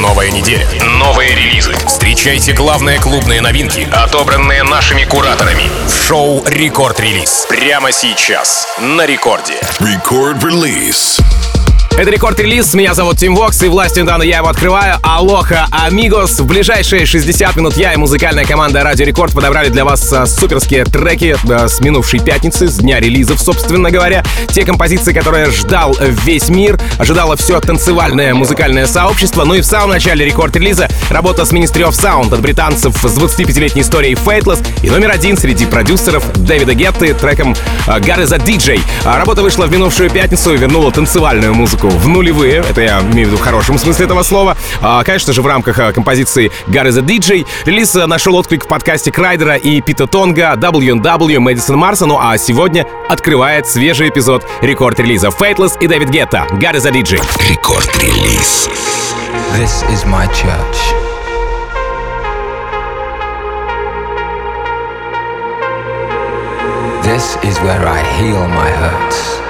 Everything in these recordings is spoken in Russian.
Новая неделя. Новые релизы. Встречайте главные клубные новинки, отобранные нашими кураторами. Шоу «Рекорд-релиз». Прямо сейчас. На рекорде. Рекорд-релиз. Это рекорд-релиз. Меня зовут Тим Вокс, и властью Дана я его открываю. Алоха, amigos. В ближайшие 60 минут я и музыкальная команда Радио Рекорд подобрали для вас а, суперские треки а, с минувшей пятницы, с дня релизов, собственно говоря. Те композиции, которые ждал весь мир, ожидало все танцевальное музыкальное сообщество. Ну и в самом начале рекорд-релиза работа с Ministry of Sound от британцев с 25-летней историей Faithless и номер один среди продюсеров Дэвида Гетты треком God is a DJ. Работа вышла в минувшую пятницу и вернула танцевальную музыку в нулевые, это я имею в виду в хорошем смысле этого слова. А, конечно же, в рамках а, композиции is a DJ релиз а, нашел отклик в подкасте Крайдера и Пита Тонга W&W Мэдисон Марса. Ну а сегодня открывает свежий эпизод рекорд-релиза Faithless и Дэвид Гетта is a DJ. Рекорд-релиз. This is my church. This is where I heal my hurts.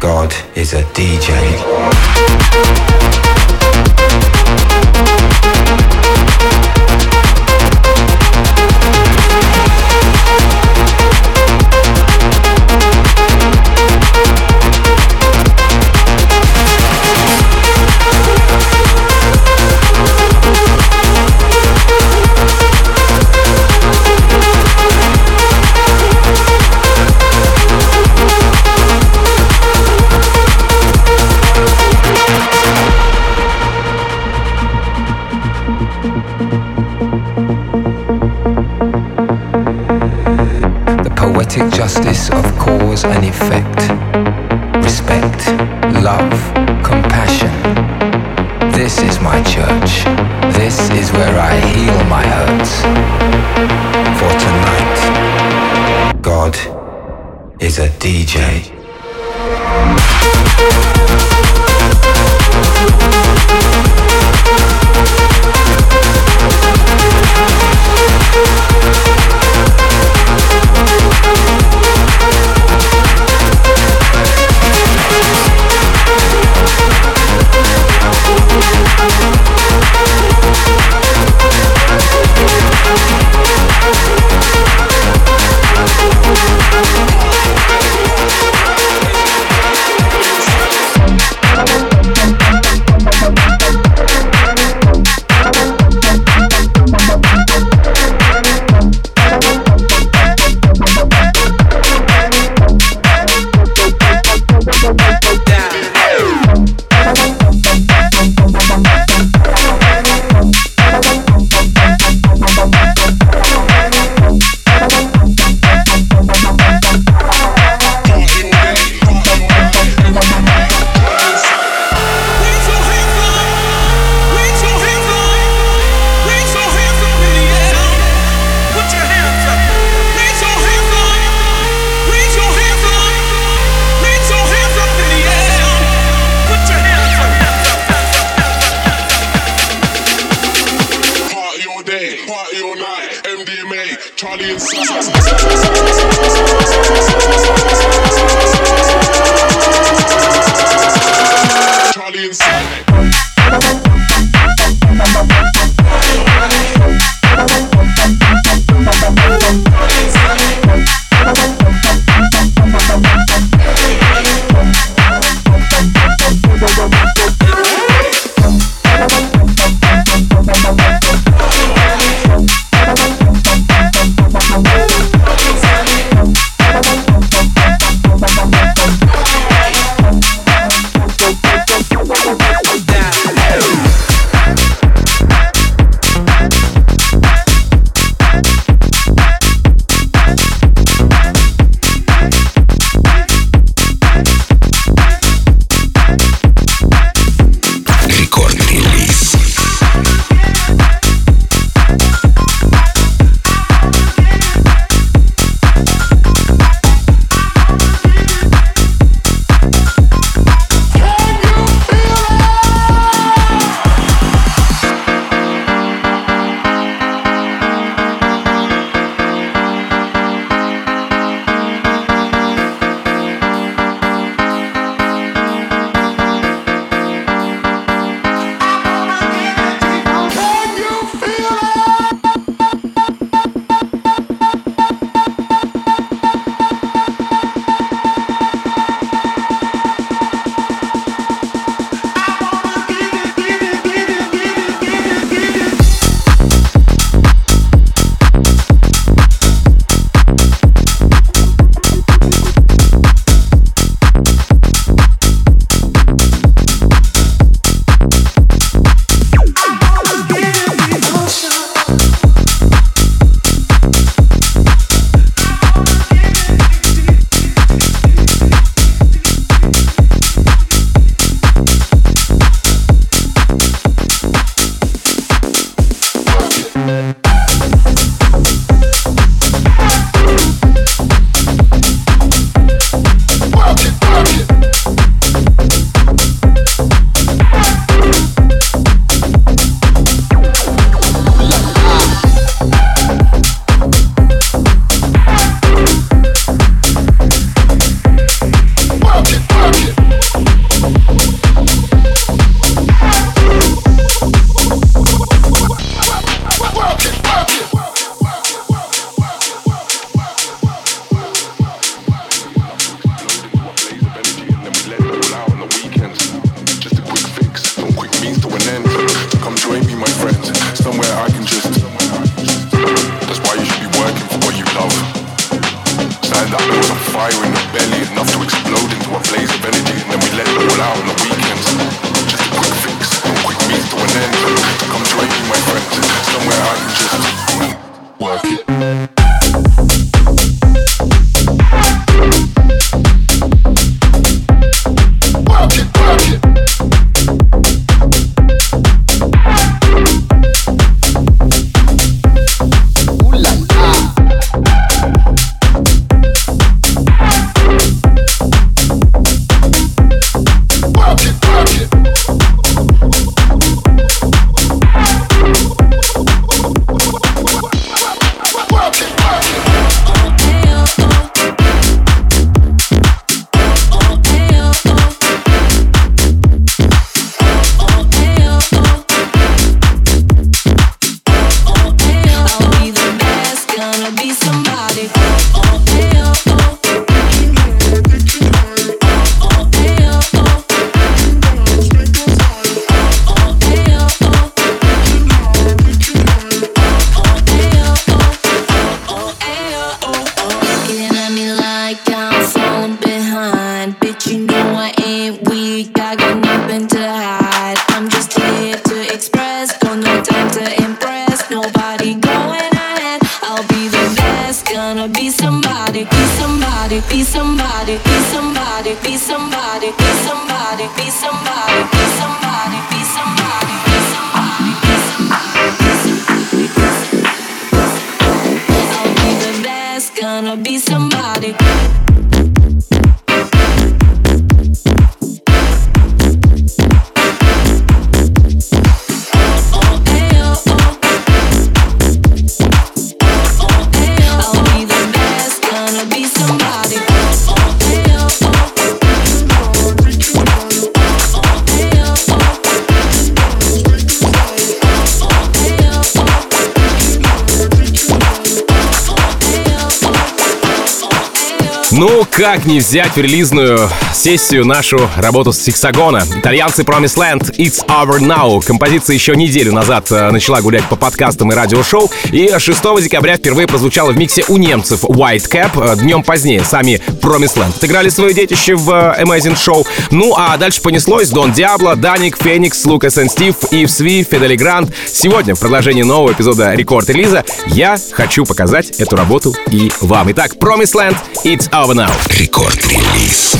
God is a DJ. Ну, как не взять в релизную сессию нашу работу с Сексагона? Итальянцы Promise Land It's Over Now. Композиция еще неделю назад э, начала гулять по подкастам и радиошоу, и 6 декабря впервые прозвучала в миксе у немцев White Cap. Э, днем позднее сами Promise Land отыграли свое детище в э, Amazing Show. Ну, а дальше понеслось Дон Диабло, Даник, Феникс, Лукас и Стив, Ив Сви, Федели Грант. Сегодня в продолжении нового эпизода Рекорд Релиза я хочу показать эту работу и вам. Итак, Promise Land It's Over Now. Рекорд-релиз.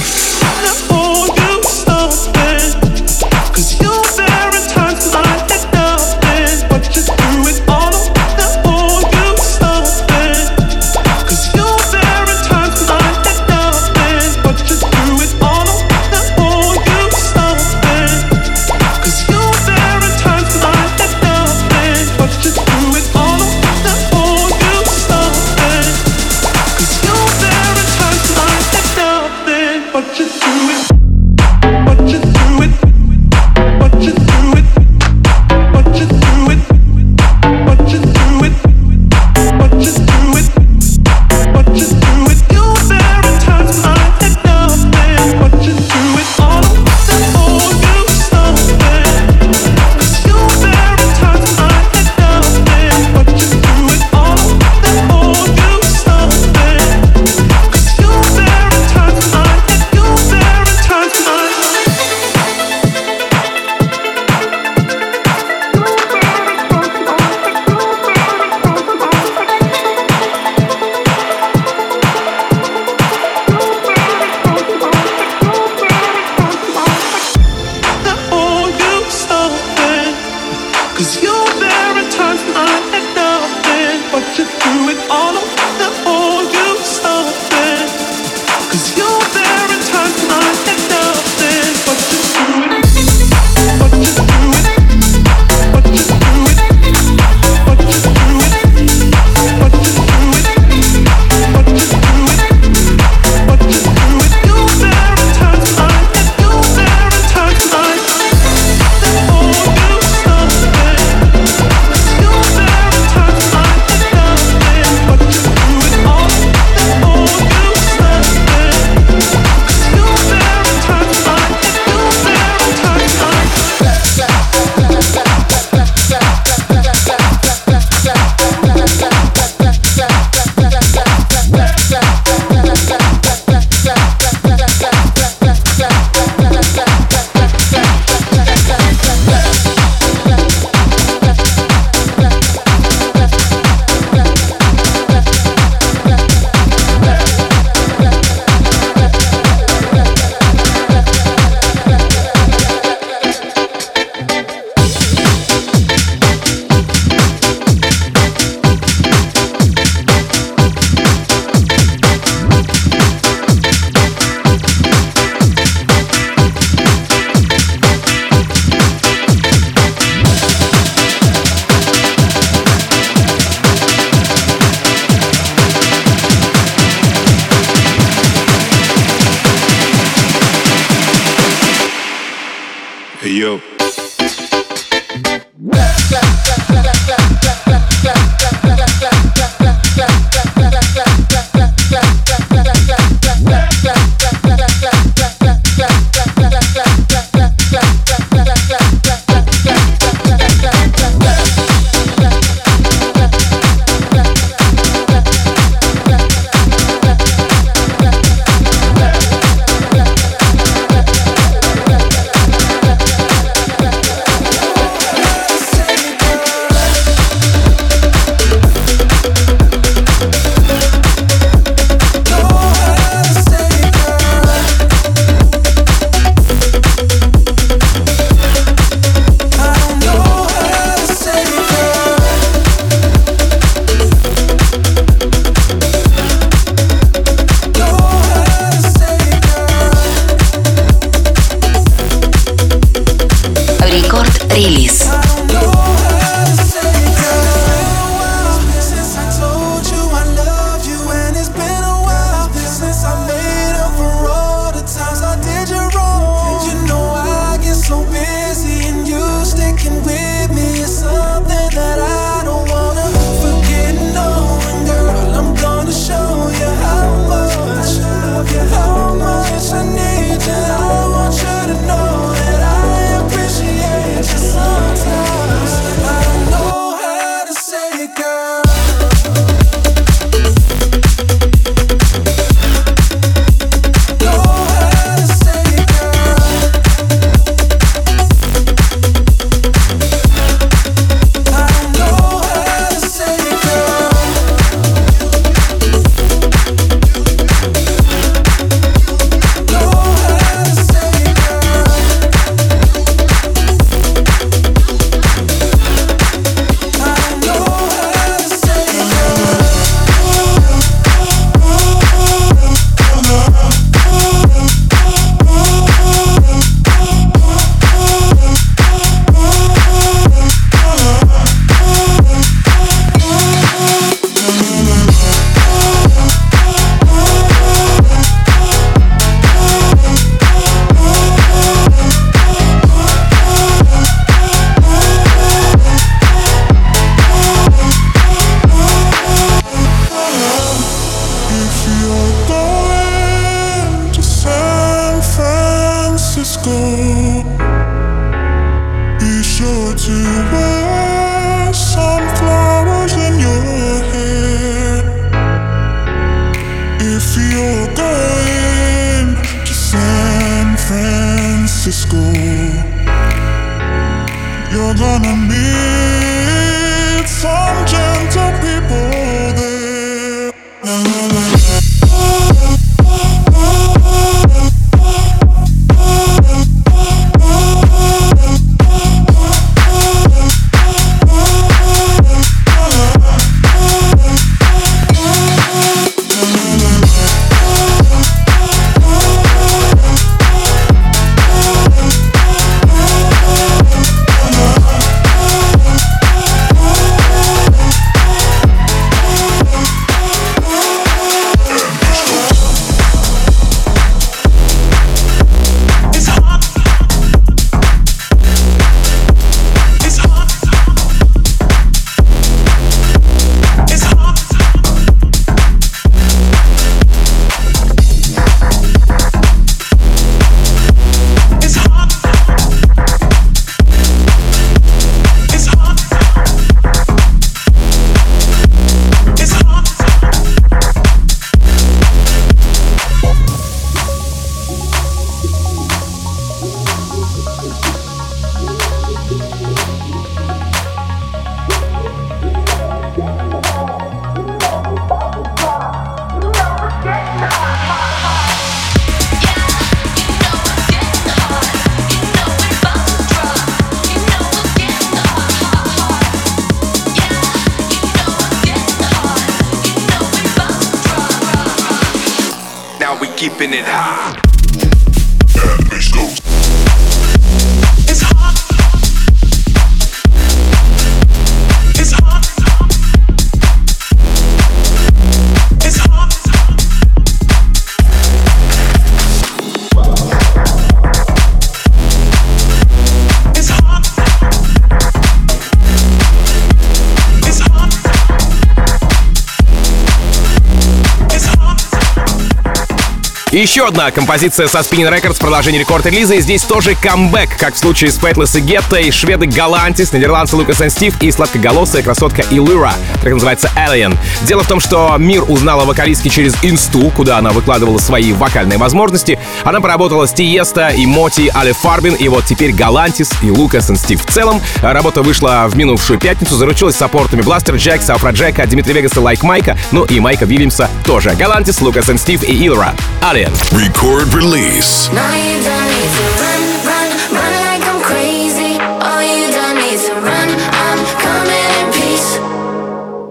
Еще одна композиция со Spinnin' Records, продолжение рекорд-релиза, и здесь тоже камбэк, как в случае с Faithless и Гетта, и шведы Galantis, нидерландцы Лукас и Стив и сладкоголосая красотка Ilira, трек называется Alien. Дело в том, что мир узнал о вокалистке через Инсту, куда она выкладывала свои вокальные возможности. Она поработала с Тиесто, MOTi, Alle Farben, и вот теперь Galantis и Лукас и Стив. В целом, работа вышла в минувшую пятницу, заручилась саппортами Бластер Джекса, Афроджека, Дмитрия Вегаса, Лайк Майка, ну и Майка Вильямса тоже. Galantis, Лукас и Стив и Ilira. Alien. Record release. Now you don't need to run, run, run like I'm crazy. All you don't need to run, I'm coming in peace.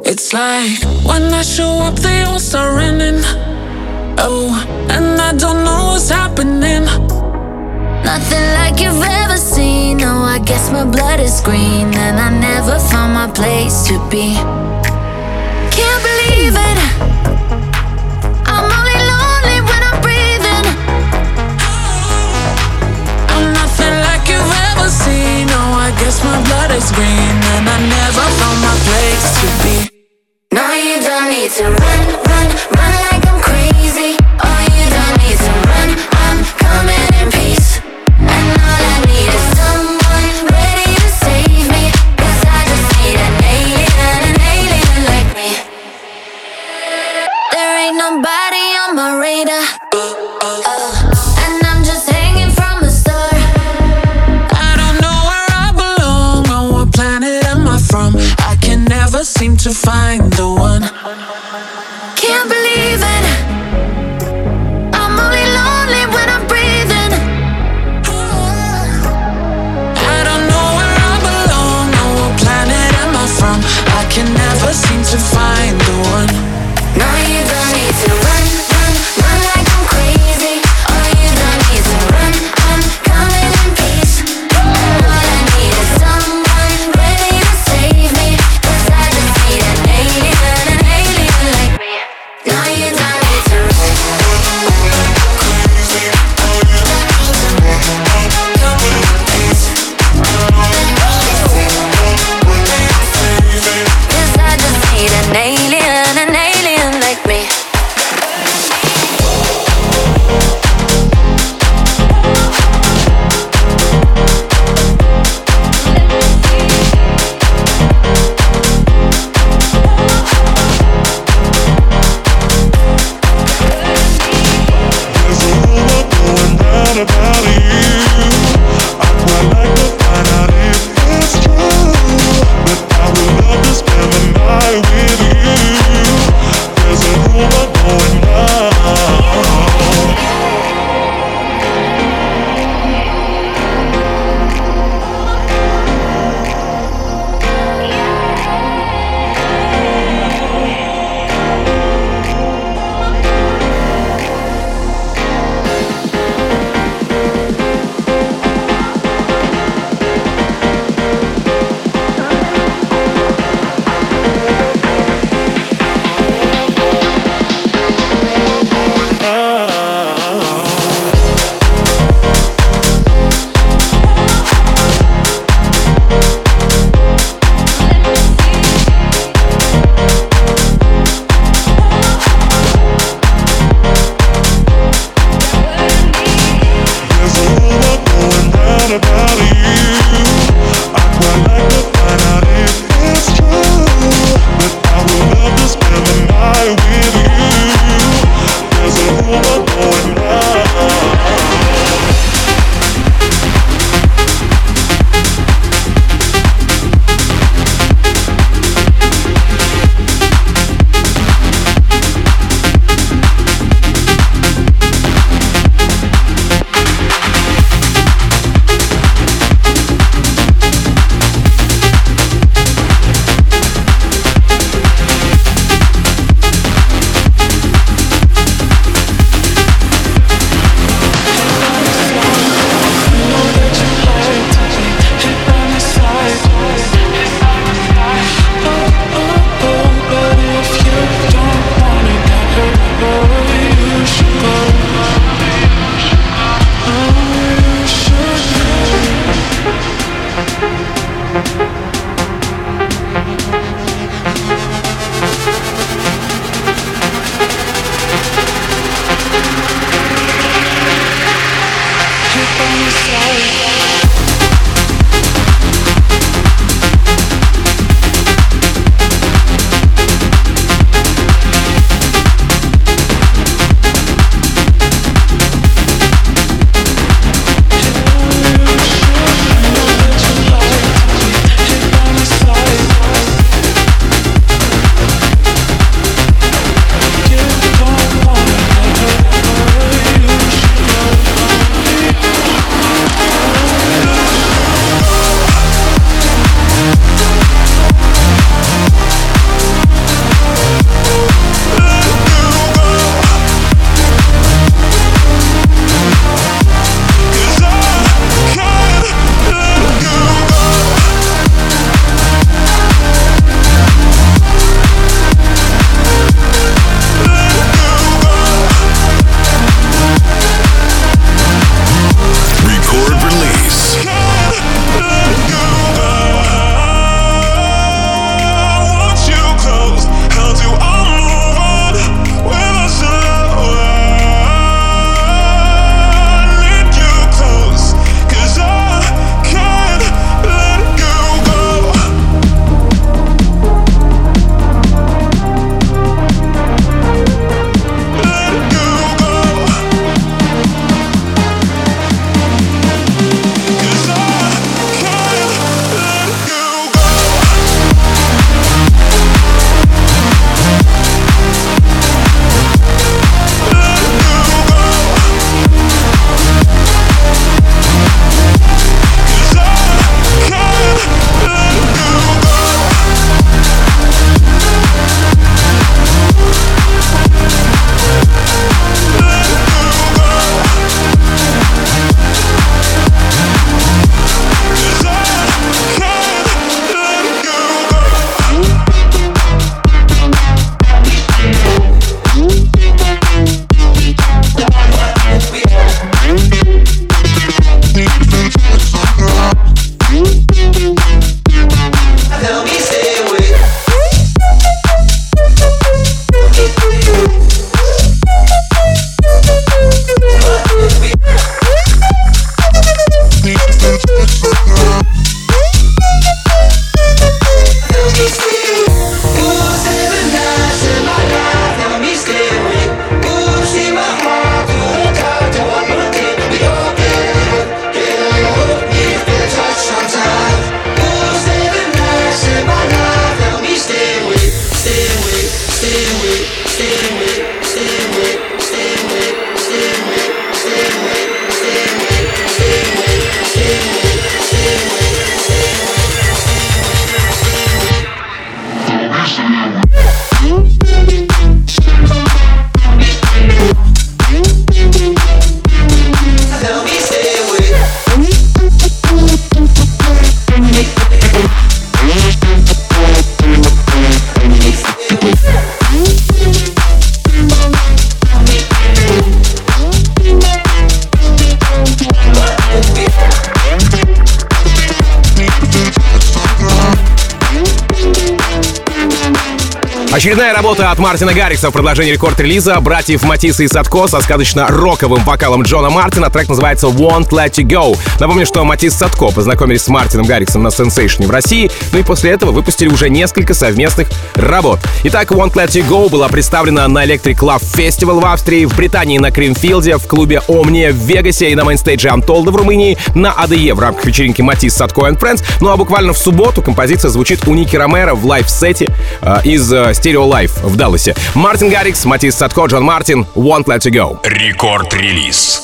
It's like when I show up, they all start running. Oh, I don't know what's happening. Nothing like you've ever seen. Oh, I guess my blood is green, and I never found my place to be. Can't believe it. I'm only lonely when I'm breathing. I'm nothing like you've ever seen. Oh, I guess my blood is green And I never found my place to be Now you don't need to run, run, run Очередная работа от Мартина Гаррикса в продолжении рекорд-релиза братьев Матисса и Садко со сказочно-роковым вокалом Джона Мартина. Трек называется «Won't Let You Go». Напомню, что Матис Садко познакомились с Мартином Гарриксом на Sensation в России, ну и после этого выпустили уже несколько совместных работ. Итак, «Won't Let You Go» была представлена на Electric Love Festival в Австрии, в Британии на Кримфилде, в клубе Omnia в Вегасе и на мейнстейдже Untold в Румынии, на ADE в рамках вечеринки Matisse, Sadko and Friends. Ну а буквально в субботу композиция звучит у Ники Ромеро в лайв-сете э, из э, Stereo Life в Далласе. Мартин Гаррикс, Матис Садко, Джон Мартин, Won't Let You Go. Рекорд-релиз.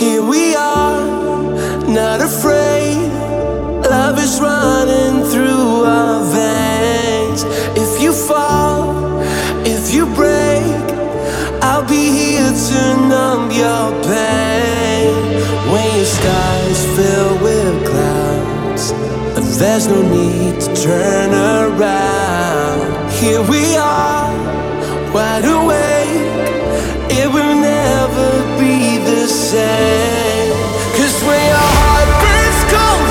Here we are, not afraid. Love is running through our veins. If you fall, if you break, I'll be here to numb your pain. There's no need to turn around. Here we are, wide awake. It will never be the same. Cause when your heart breaks cold,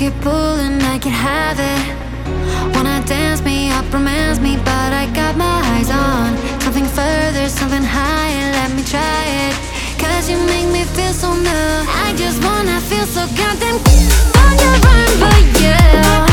Take it, pull, and I can have it. Wanna dance me up, romance me, but I got my eyes on something further, something higher. Let me try it. Cause you make me feel so new. I just wanna feel so goddamn cute. On your run, for yeah.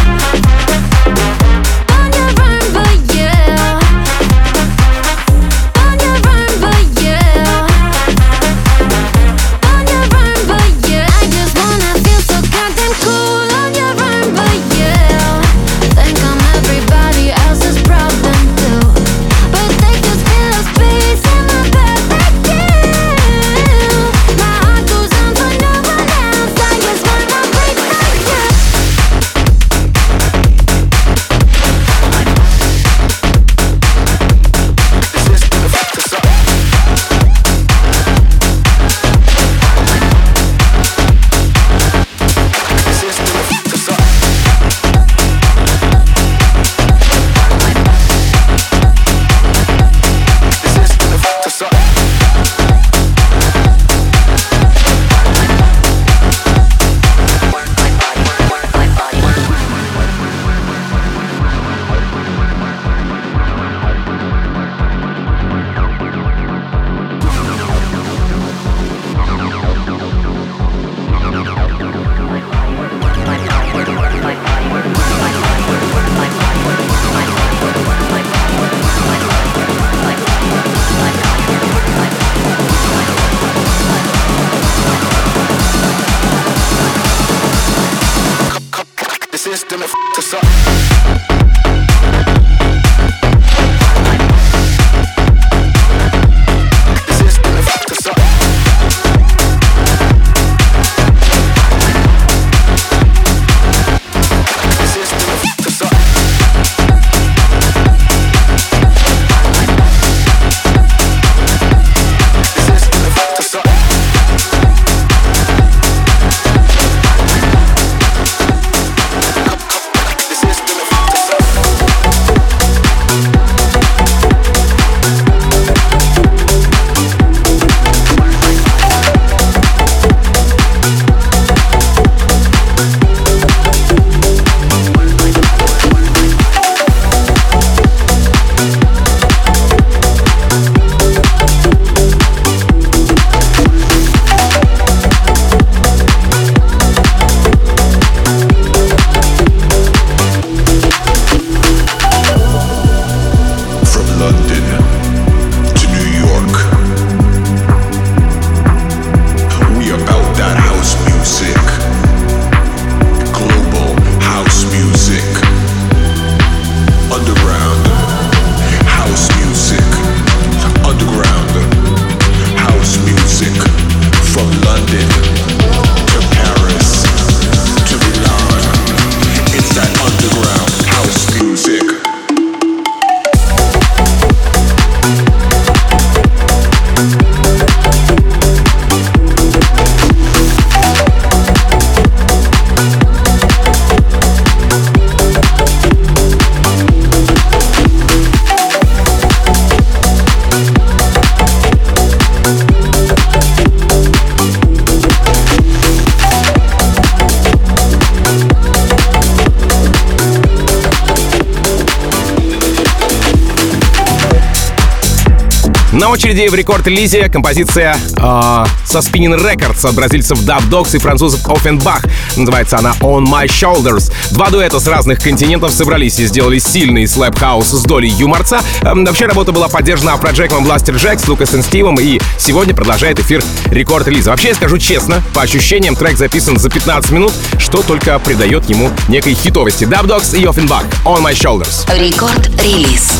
Очереди в рекорд-релизе композиция э, со Spinnin' Records от бразильцев Dubdogz и французов Ofenbach. Называется она On My Shoulders. Два дуэта с разных континентов собрались и сделали сильный слэп-хаус с долей юморца. Эм, вообще работа была поддержана проектом Blasterjaxx с Лукасом Стивом и сегодня продолжает эфир рекорд-релиза. Вообще, я скажу честно, по ощущениям трек записан за 15 минут, что только придает ему некой хитовости. Dubdogz и Ofenbach On My Shoulders. Рекорд-релиз.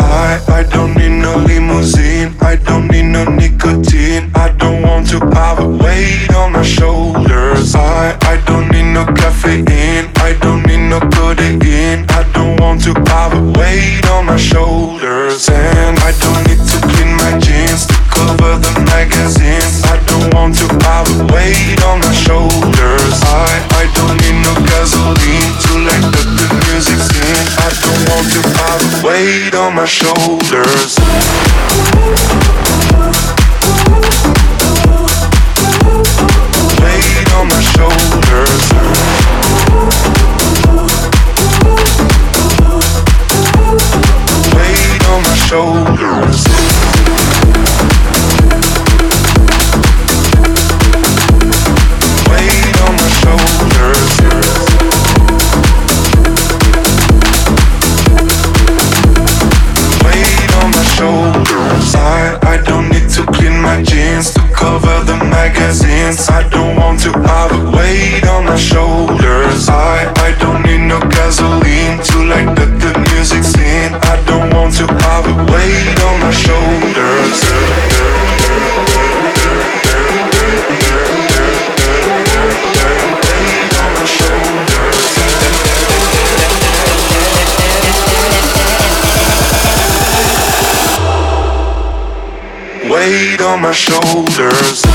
I, I don't need no limousine. I don't need no nicotine. I don't want to have a weight on my shoulders. I, I don't need no caffeine. I don't need no codeine. I don't want to have a weight on my shoulders. And I don't need to clean my jeans to cover the magazines. I don't want to have a weight weight on my shoulders. On my shoulders.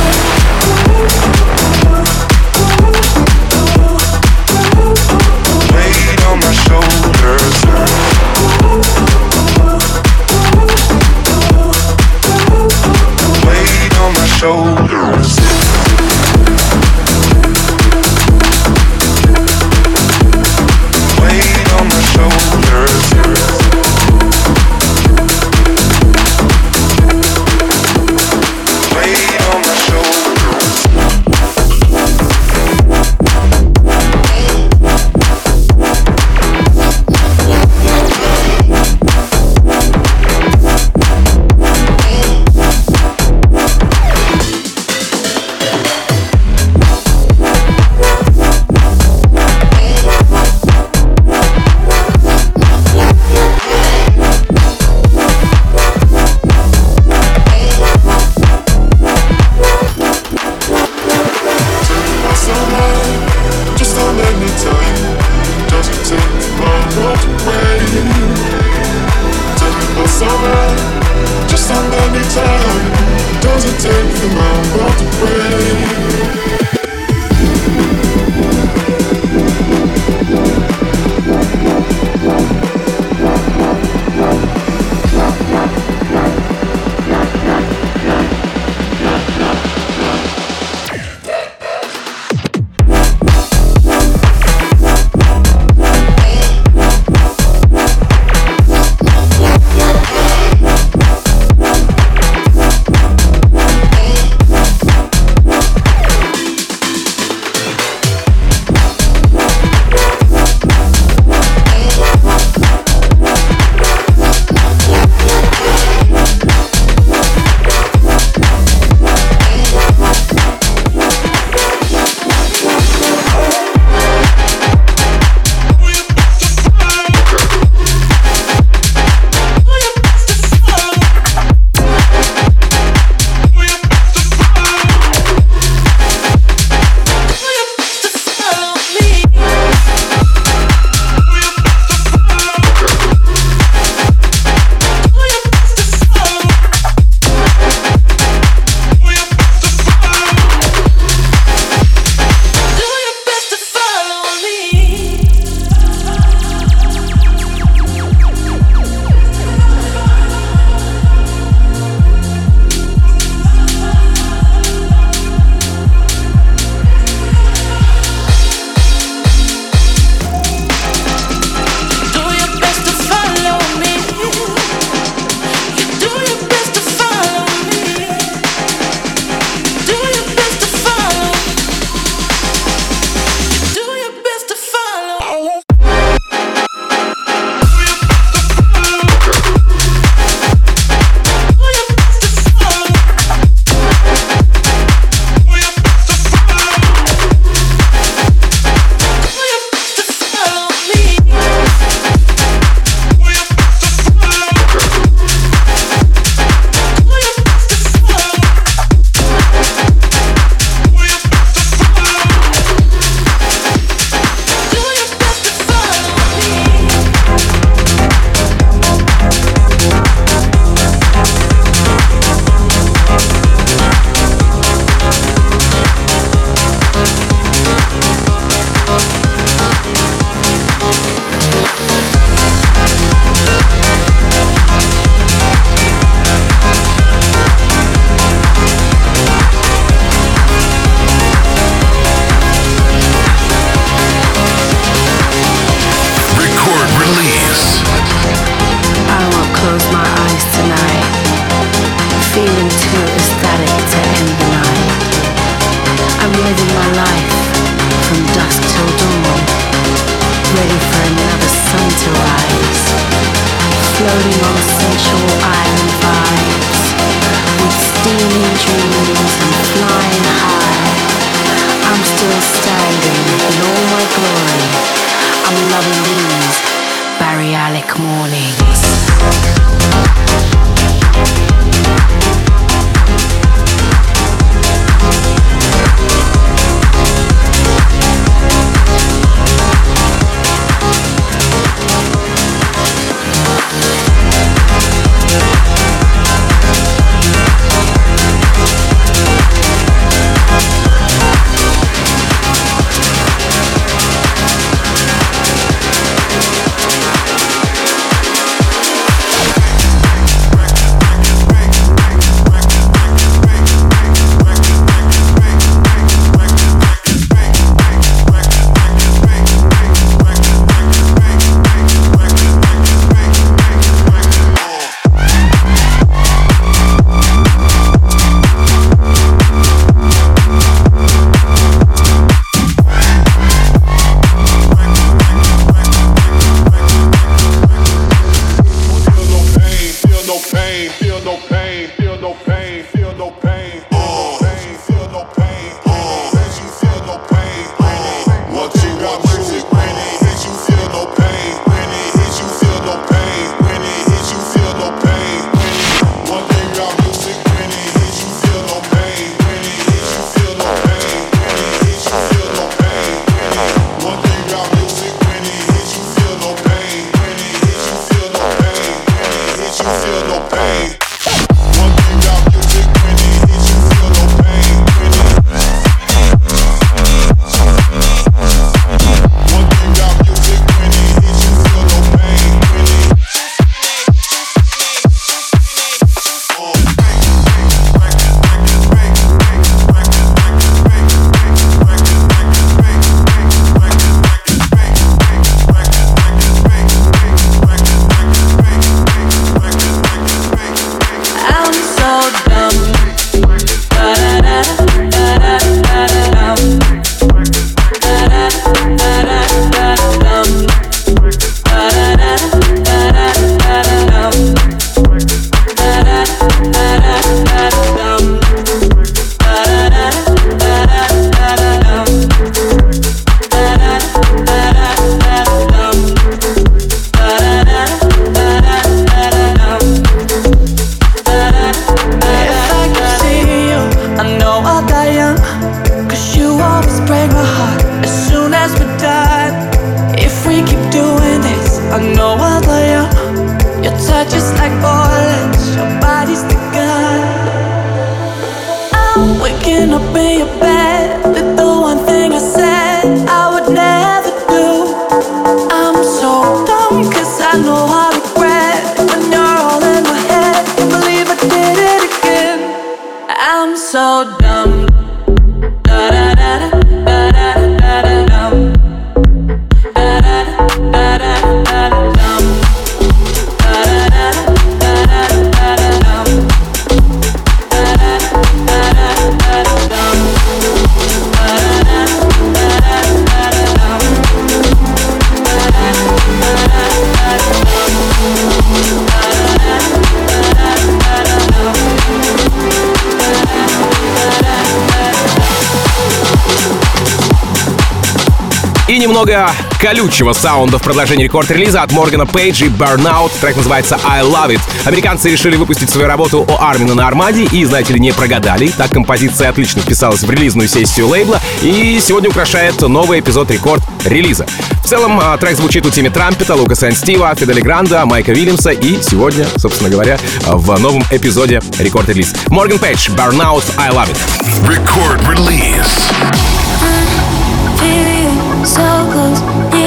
Впереди немного колючего саунда в продолжении рекорд-релиза от Моргана Пейджа и Burnout. Трек называется «I Love It». Американцы решили выпустить свою работу о Армина на Армаде и, знаете ли, не прогадали. Так композиция отлично вписалась в релизную сессию лейбла и сегодня украшает новый эпизод рекорд-релиза. В целом, а, трек звучит у Тимми Трампета, Лука Сен Стива, Фидели Гранда, Майка Вильямса и сегодня, собственно говоря, в новом эпизоде рекорд-релиз. Морган Пейдж, Burnout, I Love It. Record release.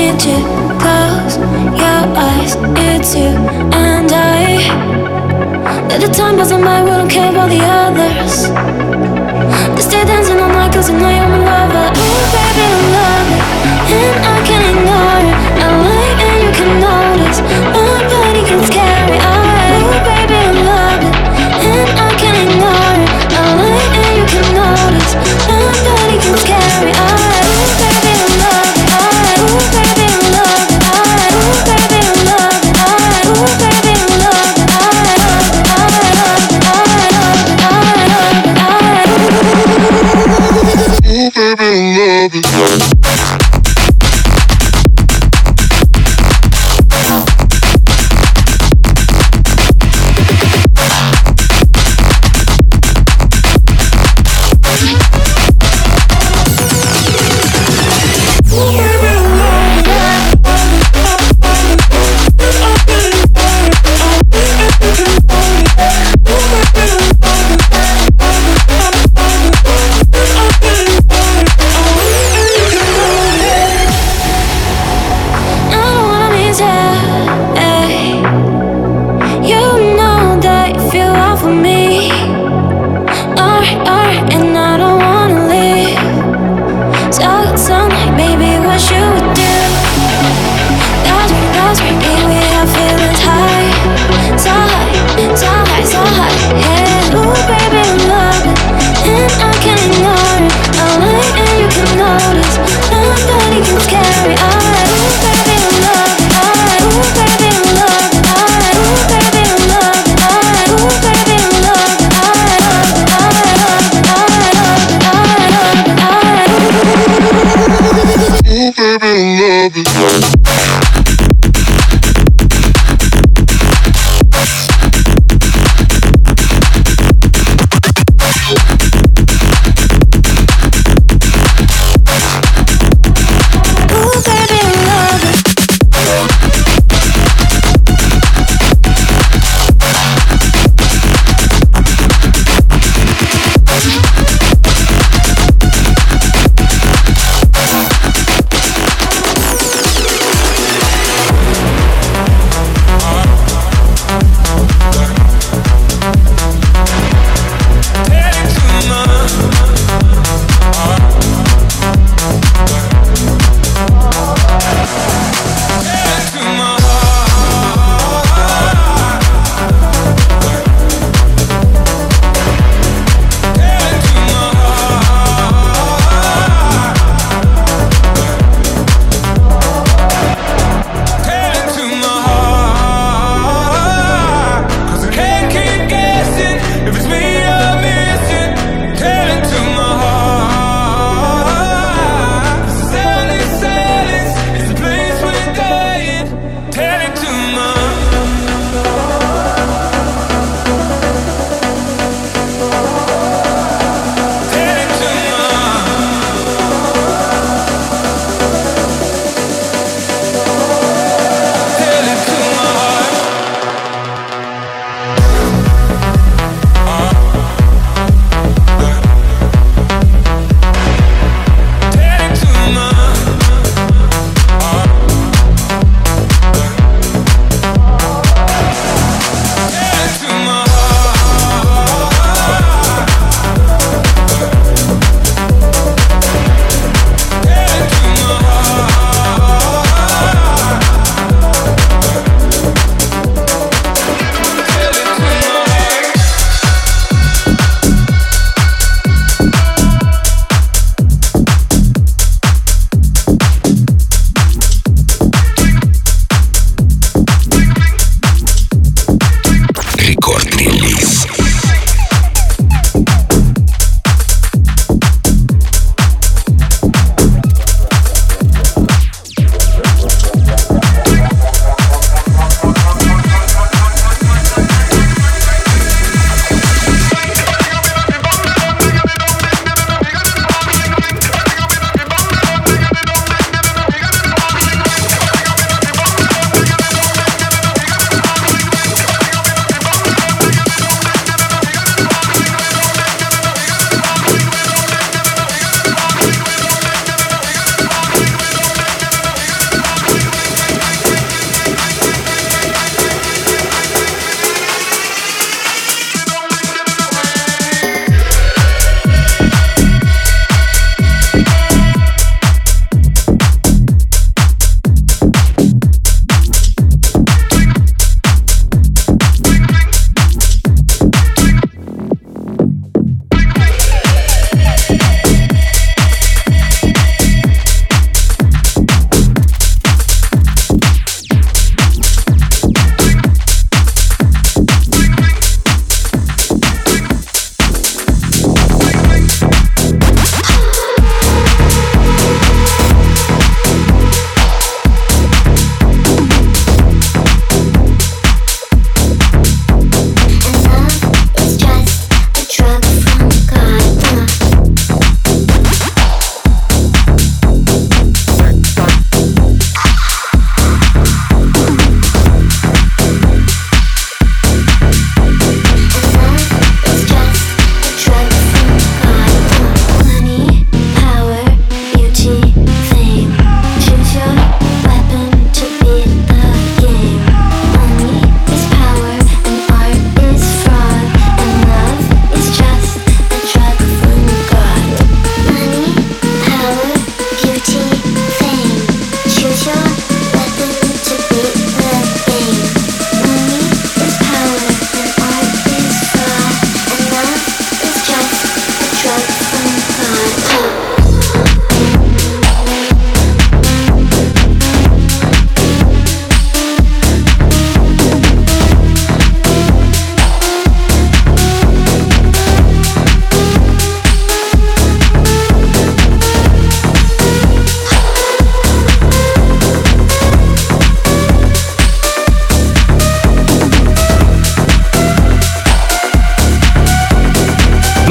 Close your eyes, it's you and I. That the time doesn't mind, we don't care about the others. They stay dancing all night, cause you know you're my lover. Ooh, baby, love it.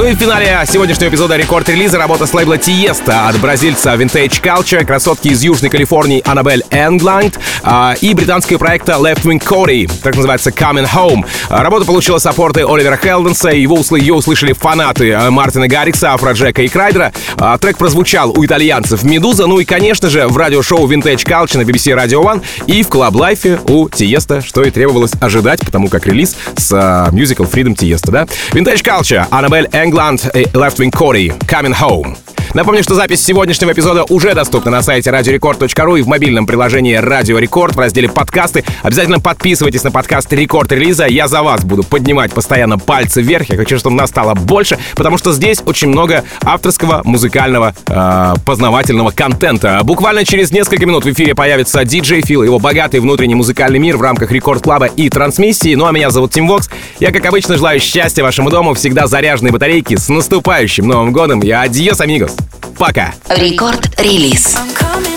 И в финале сегодняшнего эпизода рекорд-релиза работа с лейбла Тиеста от бразильца Vintage Culture, красотки из Южной Калифорнии Аннабель Энгланд и британского проекта Left Wing Cody, так называется Coming Home. А, работа получила саппорты Оливера Хелденса, его услы, ее услышали фанаты а, Мартина Гаррикса, Афро Джека и Крайдера. А, трек прозвучал у итальянцев Медуза, ну и, конечно же, в радиошоу Vintage Culture на BBC Radio One и в Club Life у Тиеста, что и требовалось ожидать, потому как релиз с Musical Freedom Тиеста, да? Vintage Culture, Аннабель England eh, Leftwing Kody, Coming Home. Напомню, что запись сегодняшнего эпизода уже доступна на сайте radiorecord.ru и в мобильном приложении Radio Record в разделе «Подкасты». Обязательно подписывайтесь на подкаст «Рекорд релиза». Я за вас буду поднимать постоянно пальцы вверх. Я хочу, чтобы нас стало больше, потому что здесь очень много авторского, музыкального, э, познавательного контента. Буквально через несколько минут в эфире появится диджей Фил, его богатый внутренний музыкальный мир в рамках Рекорд Клаба и трансмиссии. Ну а меня зовут Тим Вокс. Я, как обычно, желаю счастья вашему дому, всегда заряженные батарейки. С наступающим Новым годом и adiós, amigos! Пока! Рекорд-релиз. I've